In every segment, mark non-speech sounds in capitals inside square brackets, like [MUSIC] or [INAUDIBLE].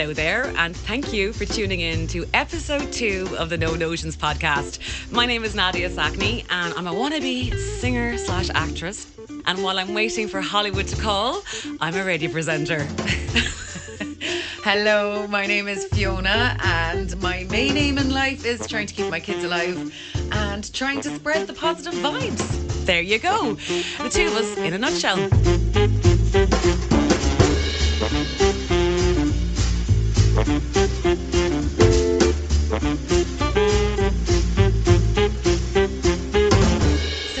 Hello there, and thank you for tuning in to episode two of the No Notions podcast. My name is Nadia Sackney, and I'm a wannabe singer slash actress. And while I'm waiting for Hollywood to call, I'm a radio presenter. [LAUGHS] Hello, my name is Fiona, and my main aim in life is trying to keep my kids alive and trying to spread the positive vibes. There you go. The two of us in a nutshell. So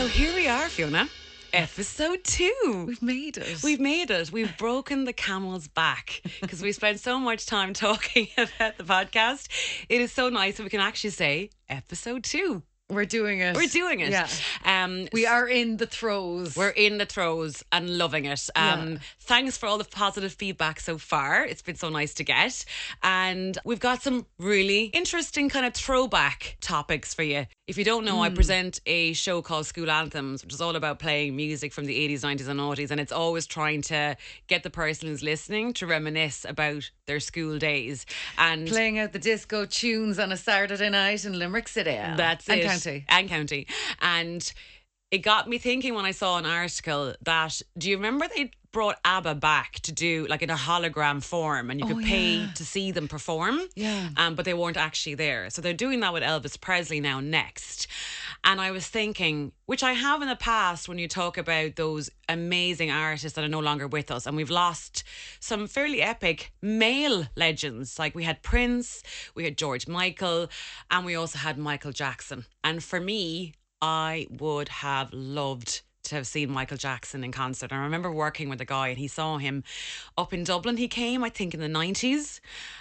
here we are, Fiona. Episode two. We've made it. We've made it. We've broken the camel's back [LAUGHS] because we spent so much time talking [LAUGHS] about the podcast. It is so nice that we can actually say episode two. We're doing it. We're doing it. Yeah. Um, We are in the throes. we're in the throes and loving it. Um, Yeah. Thanks for all the positive feedback so far. It's been so nice to get. And we've got some really interesting kind of throwback topics for you. If you don't know, Hmm. I present a show called School Anthems, which is all about playing music from the 80s, 90s, and noughties. And it's always trying to get the person who's listening to reminisce about their school days. And playing out the disco tunes on a Saturday night in Limerick City. That's and it. County. And county. And it got me thinking when I saw an article that do you remember they brought ABBA back to do like in a hologram form and you could Oh, pay yeah. to see them perform? Yeah. Um, but they weren't actually there. So they're doing that with Elvis Presley now next. And I was thinking, which I have in the past when you talk about those amazing artists that are no longer with us, and we've lost some fairly epic male legends. Like we had Prince, we had George Michael, and we also had Michael Jackson. And for me, I would have loved to have seen Michael Jackson in concert. And I remember working with a guy and he saw him up in Dublin. He came, I think, in the 90s.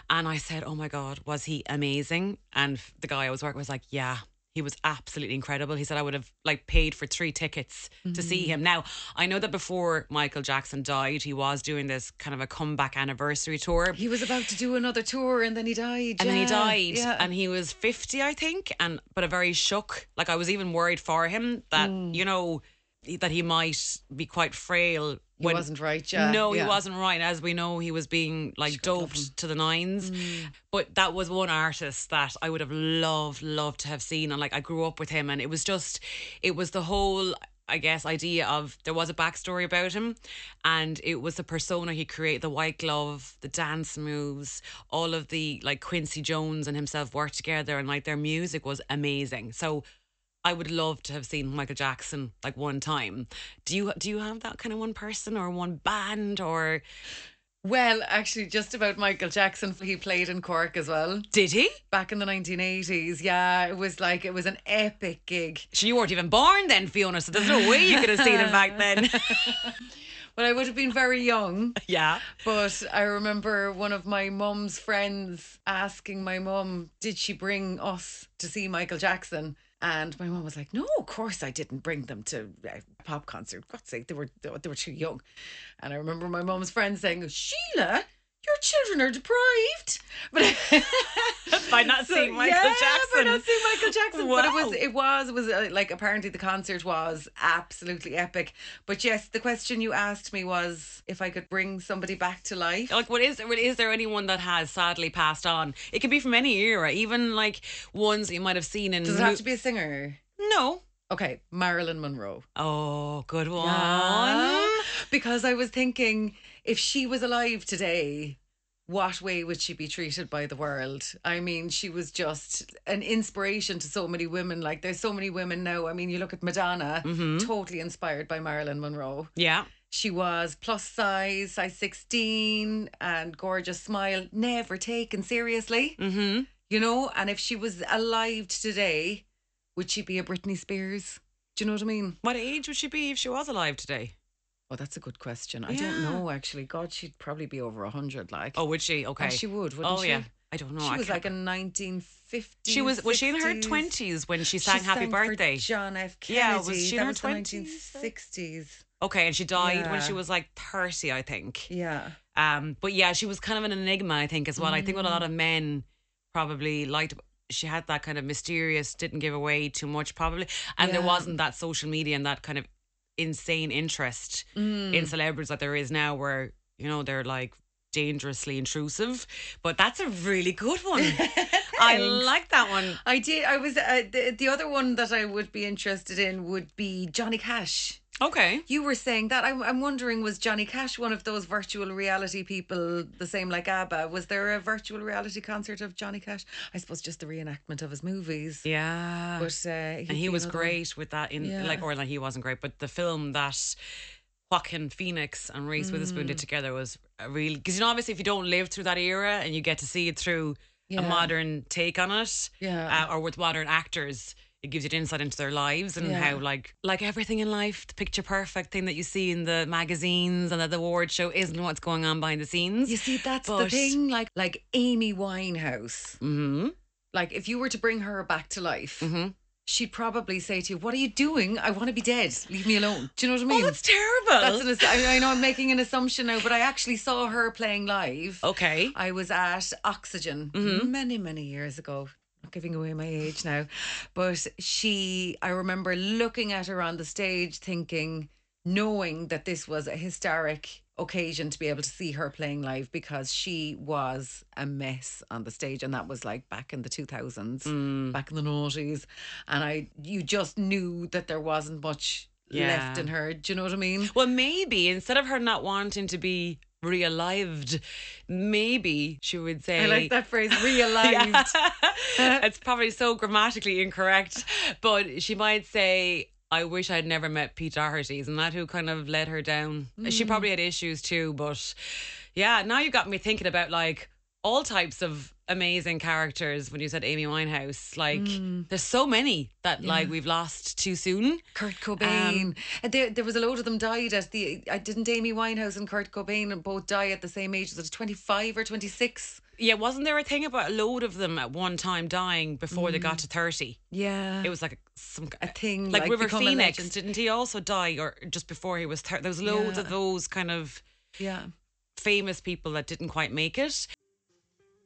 And I said, Oh my God, was he amazing? And the guy I was working with was like, Yeah. He was absolutely incredible. He said I would have like paid for three tickets to see him. Now, I know that before Michael Jackson died, he was doing this kind of a comeback anniversary tour. He was about to do another tour and then he died. And then he died, Yeah. and he was fifty, I think, and but a very shook. Like I was even worried for him that Mm. you know that he might be quite frail. When, he wasn't right, yeah. No, yeah. he wasn't right. As we know, he was being like God love him. Mm. doped to the nines. But that was one artist that I would have loved, loved to have seen. And like I grew up with him, and it was just, it was the whole. I guess idea of there was a backstory about him, and it was the persona he created, the white glove, the dance moves, all of the like Quincy Jones and himself worked together, and like their music was amazing. So I would love to have seen Michael Jackson like one time. Do you do you have that kind of one person or one band or Well, actually, just about Michael Jackson, he played in Cork as well did he? back in the 1980s. Yeah, it was like, it was an epic gig. So you weren't even born then, Fiona. So there's no way you could have seen him back then. [LAUGHS] Well, I would have been very young. [LAUGHS] yeah. But I remember one of my mum's friends asking my mum, did she bring us to see Michael Jackson? And my mom was like, no, of course I didn't bring them to uh, a pop concert. God's sake, they were, they were too young. And I remember my mom's friend saying, Sheila, children are deprived. But [LAUGHS] By not seeing Michael yeah, Jackson. By not seeing Michael Jackson. But it was, it was, it was uh, like apparently the concert was absolutely epic. But yes, the question you asked me was if I could bring somebody back to life. Like, what is there? Is there anyone that has sadly passed on? It could be from any era, even like ones you might have seen in. Does it have to be a singer? No. Okay, Marilyn Monroe. Oh, good one. Yeah. Because I was thinking if she was alive today, what way would she be treated by the world? I mean, she was just an inspiration to so many women. Like, there's so many women now. I mean, you look at Madonna, totally inspired by Marilyn Monroe. Yeah. She was plus size, size 16, and gorgeous smile, never taken seriously, Mm-hmm. you know? And if she was alive today, would she be a Britney Spears? Do you know what I mean? What age would she be if she was alive today? Oh, that's a good question. I don't know actually. God, she'd probably be over a hundred. Like, Oh, would she? Okay. Oh, she would, wouldn't oh she? yeah. I don't know. she I was can't- like a 1950s. She was. Was she in her twenties when she sang "Happy Birthday"? John F. Kennedy. Yeah, was she in that her was the 20s? 1960s. Okay, and she died when she Yeah. was like thirty, I think. Yeah. Um, but yeah, she was kind of an enigma, I think, as well. I think what a Mm. lot of men probably liked. She had that kind of mysterious, didn't give away too much, probably, and there Yeah. wasn't that social media and that kind of insane interest Mm. in celebrities that there is now, where you know they're like dangerously intrusive. But that's a really good one. [LAUGHS] I like that one. I did. I was uh, the, the other one that I would be interested in would be Johnny Cash. Okay. You were saying that. I'm, I'm wondering, was Johnny Cash one of those virtual reality people, the same like ABBA? Was there a virtual reality concert of Johnny Cash? I suppose just the reenactment of his movies. Yeah. But uh, and he was great with that in Yeah. like or like he wasn't great, but the film that Joaquin Phoenix and Reese Witherspoon Mm. did together was a real because you know obviously if you don't live through that era and you get to see it through Yeah. a modern take on it, Yeah. uh, or with modern actors. It gives you an insight into their lives and Yeah. how, like, like everything in life, the picture perfect thing that you see in the magazines and at the award show isn't what's going on behind the scenes. You see, that's the thing. Like, like Amy Winehouse. Mm-hmm. Like, if you were to bring her back to life, Mm-hmm. she'd probably say to you, "What are you doing? I want to be dead. Leave me alone." Do you know what I mean? Oh, that's terrible. That's an, I know I'm making an assumption now, but I actually saw her playing live. okay. I was at Oxygen Mm-hmm. many, many years ago. Not giving away my age now, but she, I remember looking at her on the stage, thinking, knowing that this was a historic occasion to be able to see her playing live because she was a mess on the stage, and that was like back in the two thousands, Mm. back in the noughties, and I, you just knew that there wasn't much left in her. Do you know what I mean? Well, maybe instead of her not wanting to be realived, maybe she would say. I like that phrase, [LAUGHS] realived. [LAUGHS] It's probably so grammatically incorrect, but she might say, I wish I'd never met Pete Doherty. Isn't that who kind of let her down? She hmm. probably had issues too, but yeah, now you got me thinking about like all types of amazing characters when you said Amy Winehouse. Like, mm. there's so many that like we've lost too soon. Kurt um, Cobain. And there, there was a load of them died at the. I didn't Amy Winehouse and Kurt Cobain both die at the same age. Was it twenty five or twenty six? Yeah, wasn't there a thing about a load of them at one time dying before they got mm. to 30? Yeah, It was like a, some a thing like, River become a Phoenix, didn't he also die or just before he was 30? There was loads of those kind of Yeah. famous people that didn't quite make it.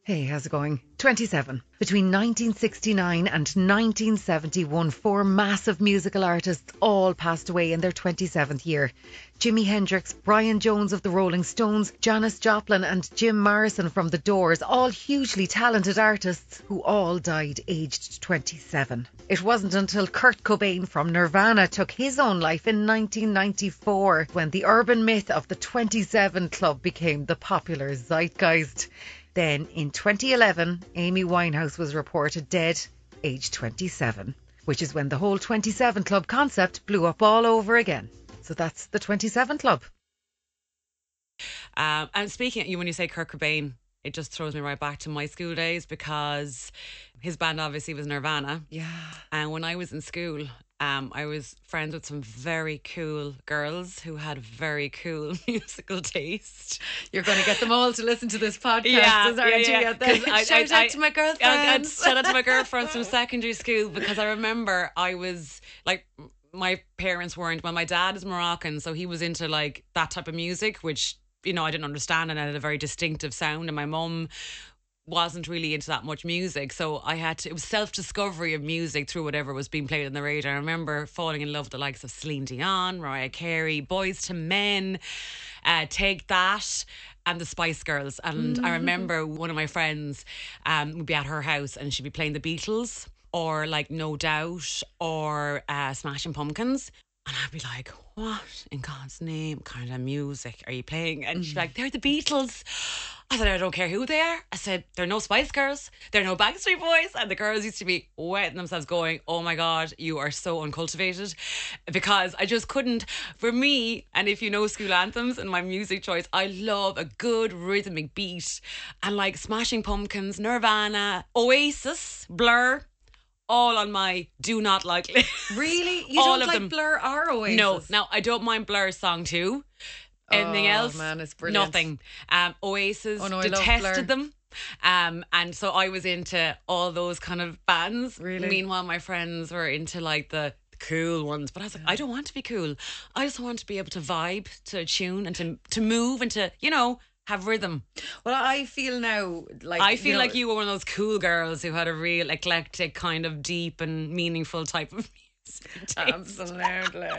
Hey, how's it going? 27. Between 1969 and 1971, four massive musical artists all passed away in their 27th year. Jimi Hendrix, Brian Jones of the Rolling Stones, Janis Joplin, and Jim Morrison from The Doors, all hugely talented artists who all died aged 27. It wasn't until Kurt Cobain from Nirvana took his own life in 1994 when the urban myth of the 27 Club became the popular zeitgeist. Then in 2011, Amy Winehouse was reported dead, aged 27, which is when the whole 27 Club concept blew up all over again. So that's the 27 Club. Um, and speaking, you when you say Kurt Cobain, it just throws me right back to my school days because his band obviously was Nirvana. Yeah. And when I was in school, um, I was friends with some very cool girls who had very cool [LAUGHS] musical taste. You're going to get them all to listen to this podcast, Yeah, aren't yeah, you? yeah. I- Shout I- out to my I- girlfriends. shout out to my girlfriends from [LAUGHS] secondary school because I remember I was like my parents weren't well my dad is Moroccan so he was into like that type of music which you know I didn't understand and it had a very distinctive sound and my mum wasn't really into that much music so I had to it was self-discovery of music through whatever was being played on the radio I remember falling in love with the likes of Celine Dion Mariah Carey Boyz II Men uh, Take That and the Spice Girls. And I remember one of my friends um, would be at her house and she'd be playing the Beatles or like No Doubt or uh, Smashing Pumpkins. And I'd be like, what in God's name kind of music are you playing? And she'd be like, they're the Beatles. I said, I don't care who they are. I said, they're no Spice Girls. They're no Backstreet Boys. And the girls used to be wetting themselves going, oh my God, you are so uncultivated. Because I just couldn't, for me, and if you know school anthems and my music choice, I love a good rhythmic beat. And like Smashing Pumpkins, Nirvana, Oasis, Blur, all on my do not like list. Really? [LAUGHS] You All don't of like them. Blur or Oasis? No, now I don't mind Blur's song too. Anything Oh, else? man, it's brilliant. Nothing. Um, Oasis Oh, no, detested them. Um, and so I was into all those kind of bands. Really? Meanwhile, my friends were into like the cool ones. But I was like, I don't want to be cool. I just want to be able to vibe to a tune and to to move and to you know have rhythm. Well, I feel now like I feel know, like you were one of those cool girls who had a real eclectic kind of deep and meaningful type of [LAUGHS] music. Absolutely.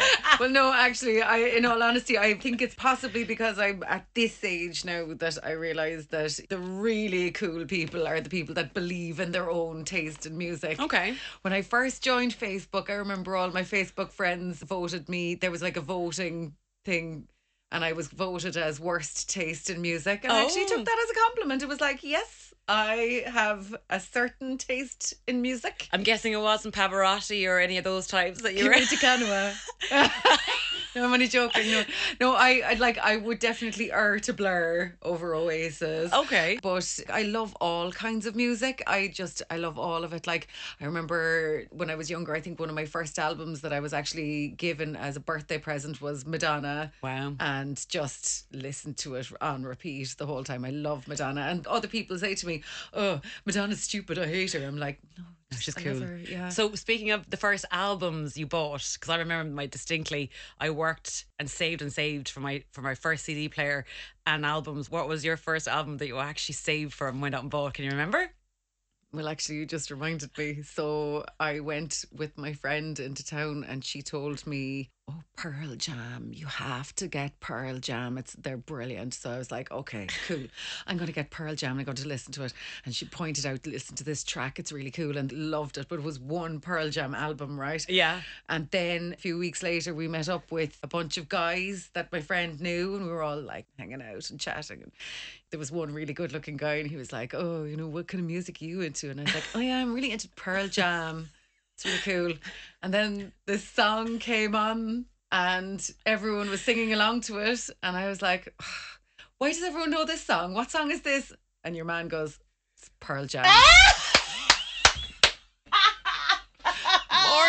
well, no, actually, I, in all honesty, I think it's possibly because I'm at this age now that I realise that the really cool people are the people that believe in their own taste in music. Okay. When I first joined Facebook, I remember all my Facebook friends voted me. There was like a voting thing. And I was voted as worst taste in music. And I actually Oh. took that as a compliment. It was like, yes, I have a certain taste in music. I'm guessing it wasn't Pavarotti or any of those types that you were. Kiri Kanawa. [LAUGHS] no, I'm only joking. No, no, I, I like. I would definitely err to Blur over Oasis. Okay. But I love all kinds of music. I just, I love all of it. Like, I remember when I was younger, I think one of my first albums that I was actually given as a birthday present was Madonna. Wow. And just listened to it on repeat the whole time. I love Madonna. And other people say to me, Oh, Madonna's stupid. I hate her. I'm like, No, just, She's I cool. her. Yeah. So speaking of the first albums you bought, because I remember my distinctly, I worked and saved and saved for my for my first CD player and albums. What was your first album that you actually saved for and went out and bought? Can you remember? Well, actually, you just reminded me. So I went with my friend into town, and she told me, "Oh, Pearl Jam! You have to get Pearl Jam. It's they're brilliant." So I was like, "Okay, cool. I'm going to get Pearl Jam. I'm going to listen to it." And she pointed out, "Listen to this track. It's really cool," and loved it. But it was one Pearl Jam album, right? Yeah. And then a few weeks later, we met up with a bunch of guys that my friend knew, and we were all like hanging out and chatting. And there was one really good looking guy, and he was like, Oh, you know, what kind of music are you into? And I was like, Oh, yeah, I'm really into Pearl Jam. It's really cool. And then this song came on, and everyone was singing along to it. And I was like, Why does everyone know this song? What song is this? And your man goes, It's Pearl Jam. [LAUGHS]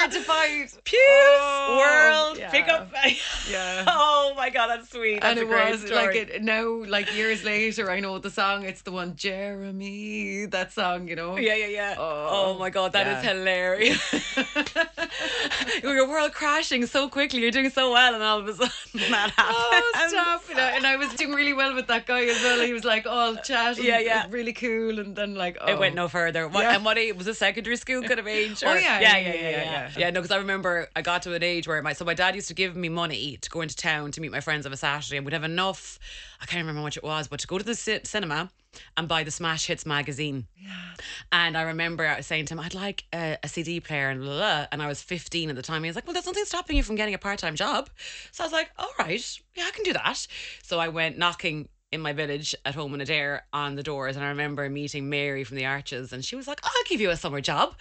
Mortified. Pews Oh, World yeah. Pick Up. [LAUGHS] Yeah. oh my god, that's sweet. That's and a it was story. like it now, like years later, I know the song. It's the one Jeremy, that song, you know. Yeah, yeah, yeah. Oh, Oh, my god, that is yeah. hilarious. [LAUGHS] [LAUGHS] Your world crashing so quickly. You're doing so well, and all of a sudden that happens. Oh, stop! You know, and I was doing really well with that guy as well. He was like all chat, Yeah, yeah. really cool, and then like oh. It went oh. no further. What, Yeah. And what was it? Secondary school kind of age? Oh, or- yeah, yeah, yeah, yeah, yeah, yeah, yeah, yeah. yeah. no, because I remember I got to an age where my so my dad used to give me money to go into town to meet my friends of a Saturday, and we'd have enough. I can't remember how much it was, but to go to the ci- cinema and buy the Smash Hits magazine. Yeah. And I remember saying to him, I'd like a, a CD player and blah, blah, blah. And I was 15 at the time. He was like, Well, there's nothing stopping you from getting a part time job. So I was like, All right, yeah, I can do that. So I went knocking in my village at home in Adare on the doors. And I remember meeting Mary from the Arches. And she was like, I'll give you a summer job.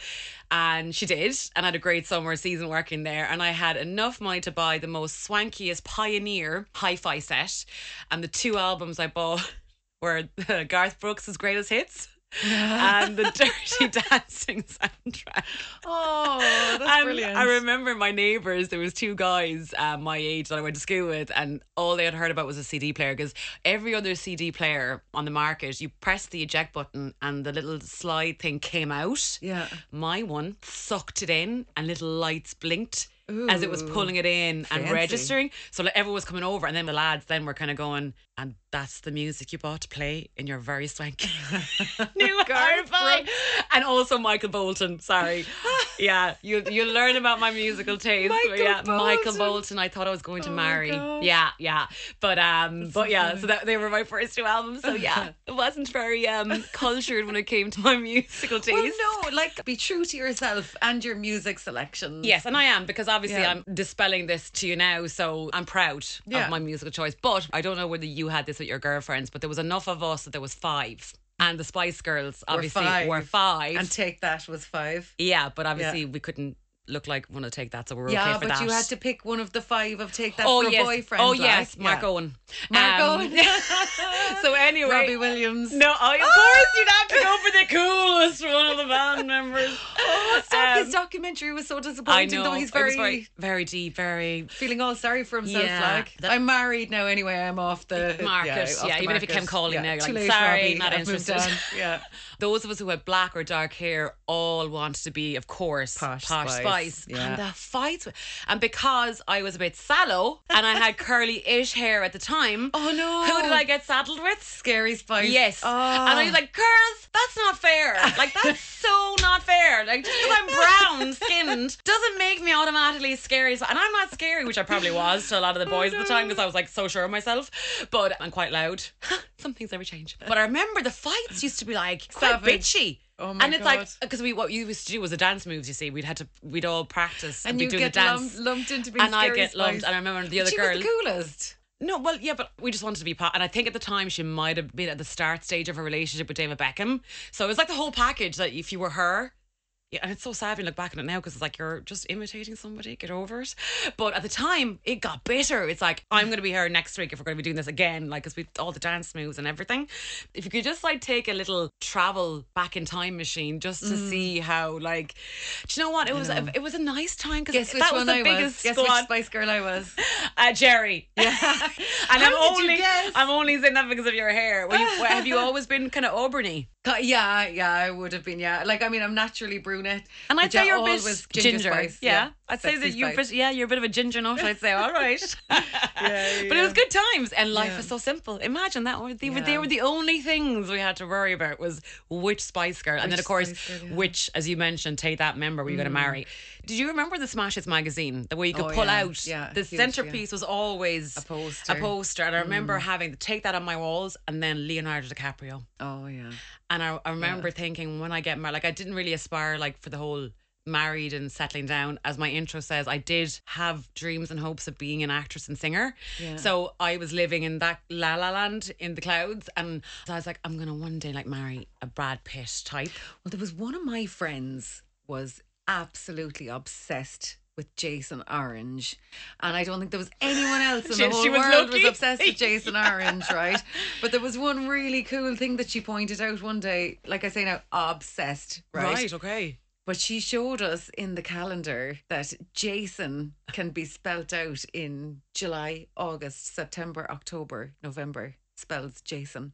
And she did. And I had a great summer season working there. And I had enough money to buy the most swankiest Pioneer hi fi set. And the two albums I bought [LAUGHS] were [LAUGHS] Garth Brooks' greatest hits [LAUGHS] and the Dirty Dancing soundtrack. Oh, that's and brilliant. I remember my neighbours, there was two guys um, my age that I went to school with, and all they had heard about was a CD player because every other CD player on the market, you press the eject button and the little slide thing came out. Yeah. My one sucked it in and little lights blinked. As it was pulling it in and registering. So like everyone was coming over and then the lads then were kind of going, and that's the music you bought to play in your very swanky [LAUGHS] new hi-fi. And also Michael Bolton, sorry. [LAUGHS] yeah, you you learn about my musical taste. Michael yeah, Michael Bolton. Bolton I thought I was going to Oh marry. Yeah, yeah. But um but yeah, funny. so that they were my first two albums. So yeah, [LAUGHS] it wasn't very um cultured when it came to my musical taste. Well, no, like be true to yourself and your music selection. Yes, and I am because obviously Yeah. I'm dispelling this to you now, so I'm proud Yeah. of my musical choice. But I don't know whether you had this with your girlfriends, but there was enough of us that there was five, and the Spice Girls obviously five. were five. And take that was five. yeah, but obviously we couldn't look like one to Take That, so we we're yeah, okay for that. Yeah, but you had to pick one of the five of take that oh for yes, a boyfriend. oh like. yes, Mark Yeah. Owen, Mark Um, Owen. [LAUGHS] so anyway, Robbie Williams. No, oh, of course you'd have to go for the coolest one of the band members. [LAUGHS] Oh, stop. Um, His documentary was so disappointing. I know though. He's very, very, very deep, very feeling all sorry for himself. Yeah, like, that- I'm married now anyway. I'm off the Market, off yeah, the even if he came calling now, you're like, sorry, Robbie, not I've interested. [LAUGHS] Yeah. Those of us who had black or dark hair all wanted to be, of course, Posh. Spice. Spice. Yeah. And the fights. And because I was a bit sallow [LAUGHS] and I had curly ish hair at the time, Oh no. who did I get saddled with? Scary Spice. Yes. Oh. And I was like, girls, that's not fair. Like, that's [LAUGHS] so not fair. Like, just because I'm brown skinned [LAUGHS] doesn't make me automatically scary. And I'm not scary, which I probably was to a lot of the oh, boys at the time because I was like so sure of myself. But I'm quite loud. Some things never change. But I remember the fights used to be like quite Savage. bitchy. Oh my and it's like because we what you used to do was the dance moves. You see, we'd had to we'd all practice and, and be doing get the dance. lumped, lumped into being and I get Spice. lumped. And I remember the other she girl. was the coolest. No, well, yeah, but we just wanted to be part. And I think at the time she might have been at the start stage of her relationship with David Beckham. So it was like the whole package that if you were her, yeah, and it's so sad when you look back on it now because it's like you're just imitating somebody, get over it. But at the time, it got bitter. It's like, I'm going to be here next week if we're going to be doing this again, like, because we all the dance moves and everything. If you could just like take a little travel back in time machine just to see how, like, do you know what? It was, a, it was a nice time because that was one the I biggest was. Guess squad. Spice Girl I was. [LAUGHS] Uh, Geri. Yeah. [LAUGHS] and How I'm did you only guess? I'm only saying that because of your hair. Were you, have you [LAUGHS] always been kind of Auburny? Yeah, yeah, I would have been. Yeah, like I mean, I'm naturally brunette, And I'd say yeah, you're a bit always ginger. Spice. Yeah. I'd say that you're a bit, yeah, you're a bit of a ginger nut. I'd say, all right. [LAUGHS] [LAUGHS] yeah, But it was good times, and life Yeah. was so simple. Imagine that they, were they were the only things we had to worry about was which Spice Girl, and then of course Girl, yeah. which, as you mentioned, take that member were you going to marry. Did you remember the Smash Hits magazine, the way you could Oh, pull yeah. out? Yeah, the huge, yeah. centerpiece was always A poster. A poster, and I remember mm. having to take that on my walls, and then Leonardo DiCaprio. Oh yeah. And I, I remember thinking when I get married, like I didn't really aspire like for the whole married and settling down. As my intro says, I did have dreams and hopes of being an actress and singer. Yeah. So I was living in that la la land in the clouds, and so I was like, I'm gonna one day like marry a Brad Pitt type. Well, there was one of my friends was absolutely obsessed with Jason Orange, and I don't think there was anyone [LAUGHS] else in She- the whole was world was obsessed with [LAUGHS] Jason Orange, right? But there was one really cool thing that she pointed out one day. Like I say now, obsessed, right? okay. But she showed us in the calendar that Jason can be spelt out in July, August, September, October, November, spells Jason.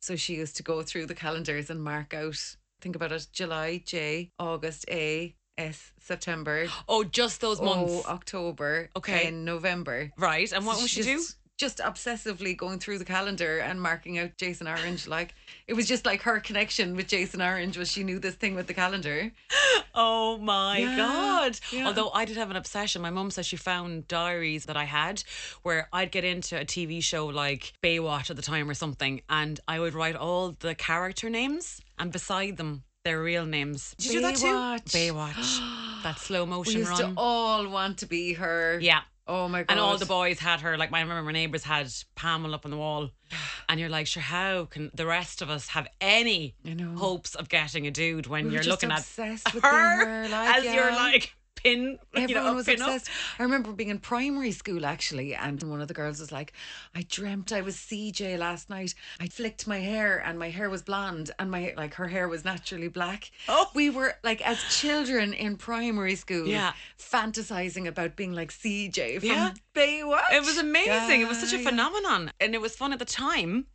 So she used to go through the calendars and mark out, think about it, July, J, August, A, S, September, [GASPS] Oh, just those oh, months. O, October, Okay. and November. right. And what So would she do? Just, obsessively going through the calendar and marking out Jason Orange. Like it was just like her connection with Jason Orange was she knew this thing with the calendar. [GASPS] Oh my Yeah, God. yeah. Although I did have an obsession. My mum says she found diaries that I had where I'd get into a TV show like Baywatch at the time or something, and I would write all the character names and beside them their real names. Did you do that too? Baywatch. Baywatch. [GASPS] that slow motion We used run. to all want to be her. yeah. Oh my god. And all the boys had her, like my, I remember my neighbours had Pamela up on the wall. [SIGHS] And you're like, sure, how can the rest of us have any know. hopes of getting a dude when We you're looking at obsessed with her, her, like, as your yeah. like pin, Everyone you know, was pin up. obsessed. I remember being in primary school actually, and one of the girls was like, "I dreamt I was CJ last night. I flicked my hair, and my hair was blonde, and my like her hair was naturally black." Oh. we were like as children in primary school, Yeah. fantasizing about being like CJ from Yeah. Baywatch. It was amazing. it was such a Yeah, yeah. phenomenon. And it was fun at the time.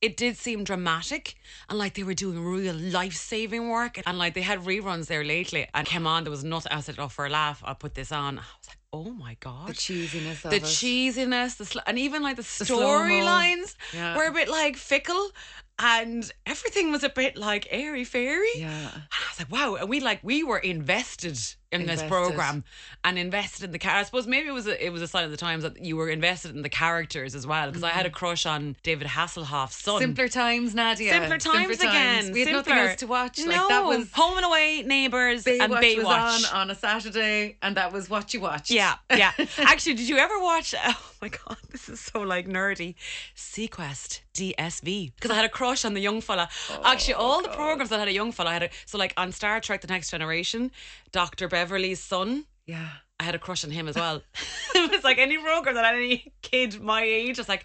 It did seem dramatic and like they were doing real life saving work. And like they had reruns there lately and came on. There was nothing. I said, oh, for a laugh, I'll put this on. I was like, oh my God. The cheesiness the cheesiness, the sl- and even like the slow-mo. storylines Yeah. were a bit like fickle, and everything was a bit like airy fairy. Yeah. And I was like, wow, and we like we were invested in this program and invested in the car. I suppose maybe it was a, it was a sign of the times that you were invested in the characters as well because I had a crush on David Hasselhoff's son. Mm-hmm. Simpler times, Nadia. Simpler times again. We had nothing else to watch. No, Like that was Home and Away, Neighbours, Baywatch, and Baywatch. was on on a Saturday, and that was what you watched. Yeah, yeah. [LAUGHS] Actually, did you ever watch? [LAUGHS] Oh my god, this is so like nerdy. seaQuest DSV because I had a crush on the young fella. Actually, all the programs that had a young fella, I had a, so like on Star Trek: The Next Generation, Doctor Beverly's son. yeah. I had a crush on him as well. [LAUGHS] it was like any program that had any kid my age. It's like,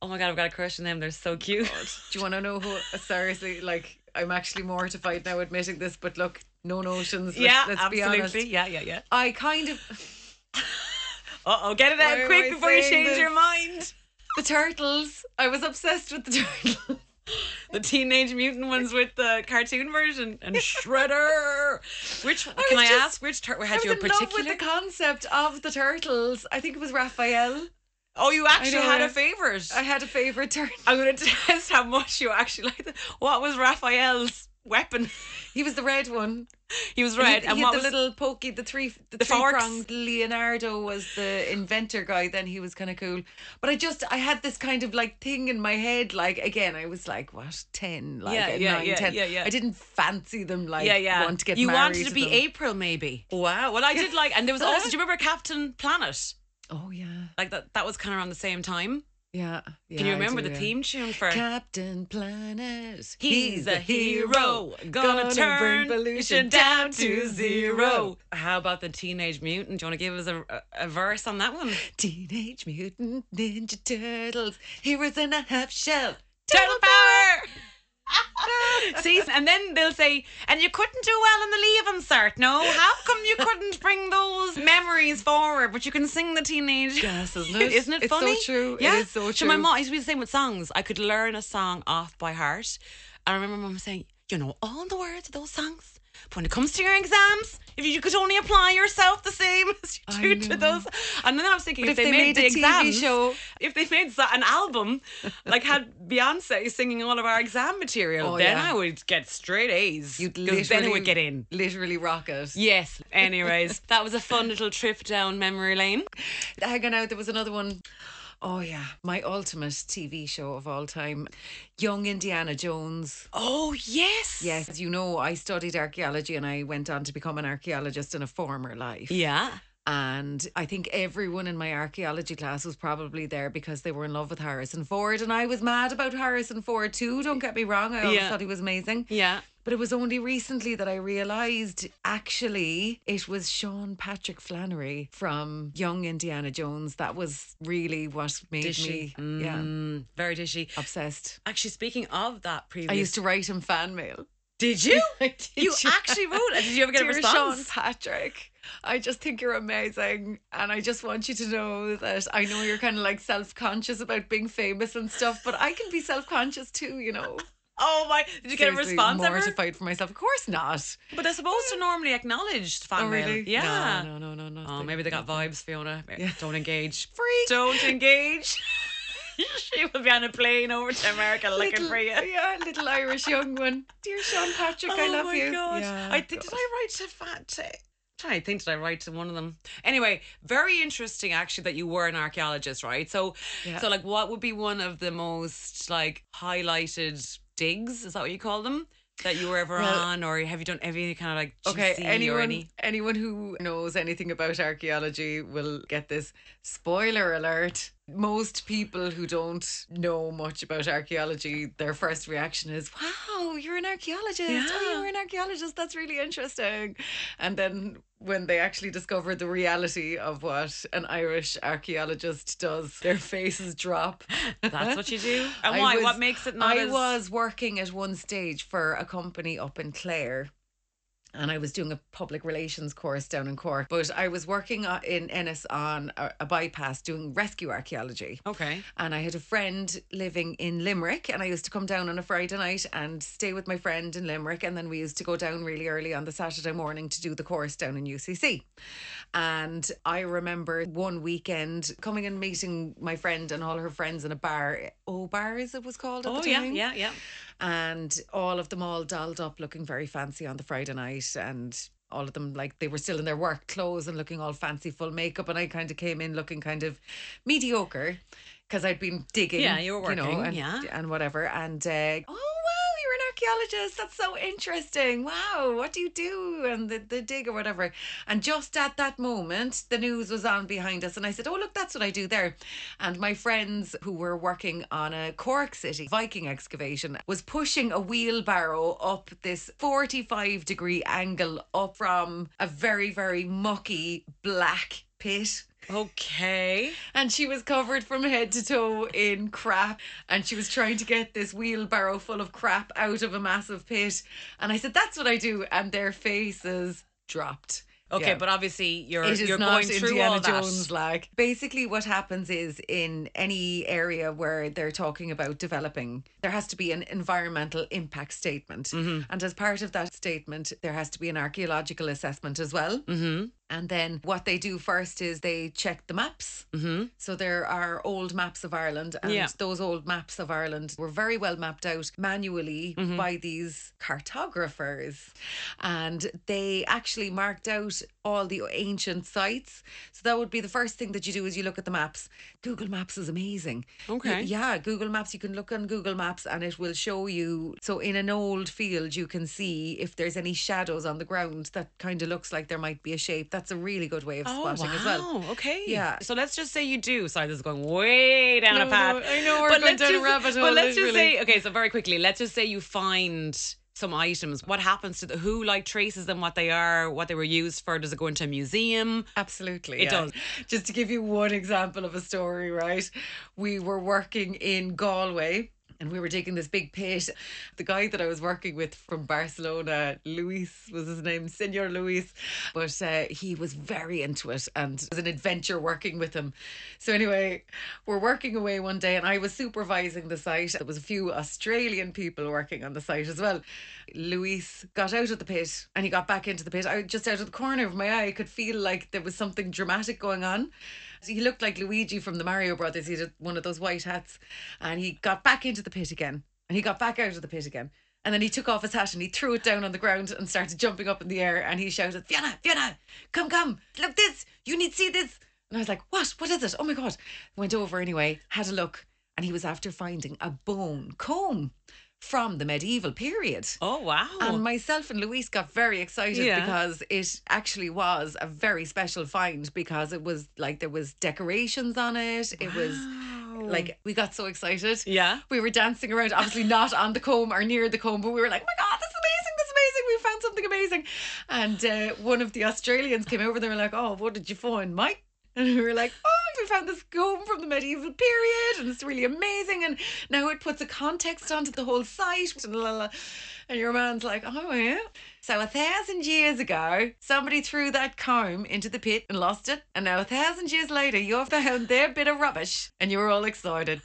oh my god, I've got a crush on them. They're so cute. Do you want to know who? uh, Seriously, like I'm actually mortified now admitting this, but look, no notions. Let's, yeah, let's be honest. absolutely. Yeah, yeah, yeah. I kind of [LAUGHS] Uh oh, get it out am quick before you change this? your mind. the turtles. I was obsessed with the [LAUGHS] turtles. The Teenage Mutant ones with the cartoon version and Shredder. Which can I just- ask? Which tur- I had was you a in love with the concept of the turtles. I think it was Raphael. oh, you actually had a favorite. I had a favorite turtle. I'm going [LAUGHS] to test how much you actually like. What was Raphael's weapon? [LAUGHS] He was the red one. He was And red, he, and he what had the little pokey, the three, the, The three pronged. Leonardo was the inventor guy. Then he was kind of cool. But I just, I had this kind of like thing in my head. Like again, I was like what ten, like Yeah, yeah, nine, yeah, 10. yeah, yeah. I didn't fancy them. Like yeah, yeah. want to get you wanted to be them. April, maybe. Wow. Well, I did like, and there was [LAUGHS] also. do you remember Captain Planet? Oh yeah, Like that. That was kind of around the same time. Yeah. Can you remember do, the yeah. theme tune for? Captain Planet. He's a hero, gonna, bring turn pollution pollution down to zero. How about the Teenage Mutant? Do you want to give us a, a, a verse on that one? Teenage Mutant Ninja Turtles, heroes in a half shell. Turtle power. See, and then they'll say, and you couldn't do well in the Leaving Cert. No, how come you couldn't bring those memories forward, but you can sing the teenage? Yes, isn't it? Isn't it funny? It's so true. It Yeah. is so So my mom used to be the same with songs. I could learn a song off by heart. And I remember mom saying, you know all the words of those songs. But when it comes to your exams, if you could only apply yourself the same [LAUGHS] as you do to those. And then I was thinking, But if, they, made, the a TV exams, show, if they made an album, [LAUGHS] like had Beyonce singing all of our exam material, Oh, then yeah. I would get straight A's. You'd literally then it would get in. literally rock it. Yes. Anyways, [LAUGHS] that was a fun little trip down memory lane. Hanging out, there was another one. Oh yeah, my ultimate TV show of all time, Young Indiana Jones. Oh yes. Yes, as you know, I studied archaeology and I went on to become an archaeologist in a former life. Yeah. And I think everyone in my archaeology class was probably there because they were in love with Harrison Ford. And I was mad about Harrison Ford too. Don't get me wrong. I always Yeah. thought he was amazing. Yeah. But it was only recently that I realised actually it was Sean Patrick Flanery from Young Indiana Jones. That was really what made Dishy. me yeah, Mm, very dishy. obsessed. Actually, speaking of that previous, I used to write him fan mail. Did [LAUGHS] you? Did, you yeah. actually wrote it. Did you ever get a response? Sean Patrick, I just think you're amazing. And I just want you to know that I know you're kind of like self conscious about being famous and stuff, but I can be self conscious too, you know. [LAUGHS] Oh my! Did you get a Seriously, response ever? Mortified for myself. Of course not. But they're supposed to normally acknowledge fan oh, mail. Yeah. No, no, no, no. Oh, maybe they got vibes, Fiona. Yeah. Don't engage. [LAUGHS] Freak. Don't engage. [LAUGHS] she will be on a plane over to America looking little, for you. Yeah, little Irish young one. Dear Sean Patrick, I oh love you. oh my god! Yeah, I think did I write to Fat? To think, did I write to one of them? Anyway, very interesting actually that you were an archaeologist, right? So, Yeah. so like, what would be one of the most like highlighted digs? Is that what you call them? That you were ever Well- on, or have you done any kind of like Okay, anyone any? anyone who knows anything about archaeology will get this. Spoiler alert. Most people who don't know much about archaeology, their first reaction is, Wow, you're an archaeologist. Oh, you're an archaeologist. That's really interesting. And then when they actually discover the reality of what an Irish archaeologist does, their faces drop. That's what you do. [LAUGHS] And I why? was- what makes it not I as? was working at one stage for a company up in Clare. And I was doing a public relations course down in Cork, but I was working uh, in Ennis on a, a bypass doing rescue archaeology. okay. And I had a friend living in Limerick, and I used to come down on a Friday night and stay with my friend in Limerick. And then we used to go down really early on the Saturday morning to do the course down in UCC. And I remember one weekend coming and meeting my friend and all her friends in a bar. O Bar, as it was called at Oh the yeah, time yeah, yeah. And all of them all dolled up looking very fancy on the Friday night and all of them like they were still in their work clothes and looking all fancy full makeup and I kind of came in looking kind of mediocre because I'd been digging Yeah, you were know, working, and, yeah. and whatever and uh, oh wow you're an archaeologist. That's so interesting. Wow what do you do and the, the dig or whatever? And just at that moment the news was on behind us and I said oh look that's what I do there. And my friends who were working on a Cork City Viking excavation was pushing a wheelbarrow up this 45 degree angle up from a very, very mucky black pit. Okay. And she was covered from head to toe in crap. And she was trying to get this wheelbarrow full of crap out of a massive pit. And I said, That's what I do. And their faces dropped. Okay, Yeah. but obviously you're It is you're not going through Indiana all that. Jones like. Basically, what happens is in any area where they're talking about developing, there has to be an environmental impact statement, Mm-hmm. and as part of that statement, there has to be an archaeological assessment as well. Mm-hmm. And then what they do first is they check the maps. Mm-hmm. So there are old maps of Ireland, and Yeah. those old maps of Ireland were very well mapped out manually Mm-hmm. by these cartographers. And they actually marked out all the ancient sites. So that would be the first thing that you do is you look at the maps. Google Maps is amazing. Okay. Yeah, Google Maps, you can look on Google Maps and it will show you. So in an old field, you can see if there's any shadows on the ground that kind of looks like there might be a shape. That's a really good way of Oh, spotting as well. Okay. Yeah. So let's just say you do. Sorry, this is going way down No, a path. no, I know we're But going let's a just- rabbit hole, But let's just literally. say, okay, so very quickly, let's just say you find some items. What happens to the who like traces them, what they are, what they were used for? Does it go into a museum? Absolutely. It yeah. does. Just to give you one example of a story, right? We were working in Galway. And we were taking this big pit. The guy that I was working with from Barcelona, Luis was his name, Senor Luis, but uh, he was very into it and it was an adventure working with him. So, anyway, we're working away one day and I was supervising the site. There was a few Australian people working on the site as well. Luis got out of the pit and he got back into the pit. I just out of the corner of my eye, could feel like there was something dramatic going on. He looked like Luigi from the Mario Brothers. He had one of those white hats, and he got back into the pit again, and he got back out of the pit again. And then he took off his hat and he threw it down on the ground and started jumping up in the air. And he shouted, Fiona, Fiona, come, come, look this, you need to see this. And I was like, what? What is it? Oh my God. Went over anyway, had a look, and he was after finding a bone comb from the medieval period. Oh wow. And myself and Luis got very excited Yeah. because it actually was a very special find because it was like there was decorations on it. It was like we got so excited. Yeah. We were dancing around, obviously not on the comb or near the comb, but we were like, oh my God, this is amazing, this is amazing. We found something amazing. And uh, one of the Australians came over, they were like, oh, what did you find, Mike? And we were like, oh, we found this comb from the medieval period and it's really amazing. And now it puts a context onto the whole site. And, la, la. and your man's like, oh, yeah. So a thousand years ago, somebody threw that comb into the pit and lost it. And now a thousand years later, you've found their bit of rubbish and you were all excited.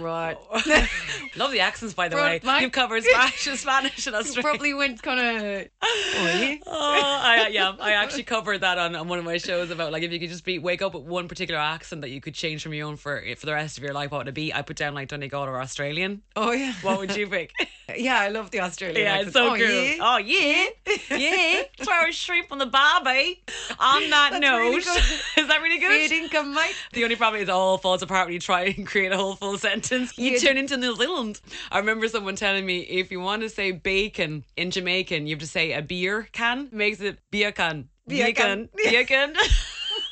Right. [LAUGHS] Love the accents, by the Bro, way. Mike- You've covered Spanish, [LAUGHS] Spanish, and You Australian. probably went kind of. Oh, yeah. Oh, I, yeah, I [LAUGHS] actually covered that on, on one of my shows about like if you could just be wake up with one particular accent that you could change from your own for for the rest of your life, what would it be? I put down like Donegal or Australian. Oh, yeah. What would you pick? Yeah, I love the Australian yeah, accent. it's so oh, cool. Yeah. Oh yeah, [LAUGHS] yeah. Throw a shrimp on the barbie. Eh? On that That's note, really [LAUGHS] is that really good? Fair income, Mike. The only problem is it all falls apart when you try and create a whole full sentence. You turn into New Zealand. I remember someone telling me if you want to say bacon in Jamaican, you have to say a beer can. Makes it beer can. Beer can. [LAUGHS] Beer can.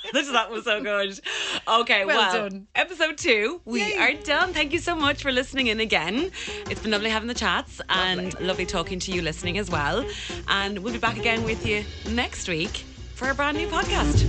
[LAUGHS] this that was so good. Okay, well, well done. episode two, we Yay. are done. Thank you so much for listening in again. It's been lovely having the chats lovely. and lovely talking to you listening as well. And we'll be back again with you next week for a brand new podcast.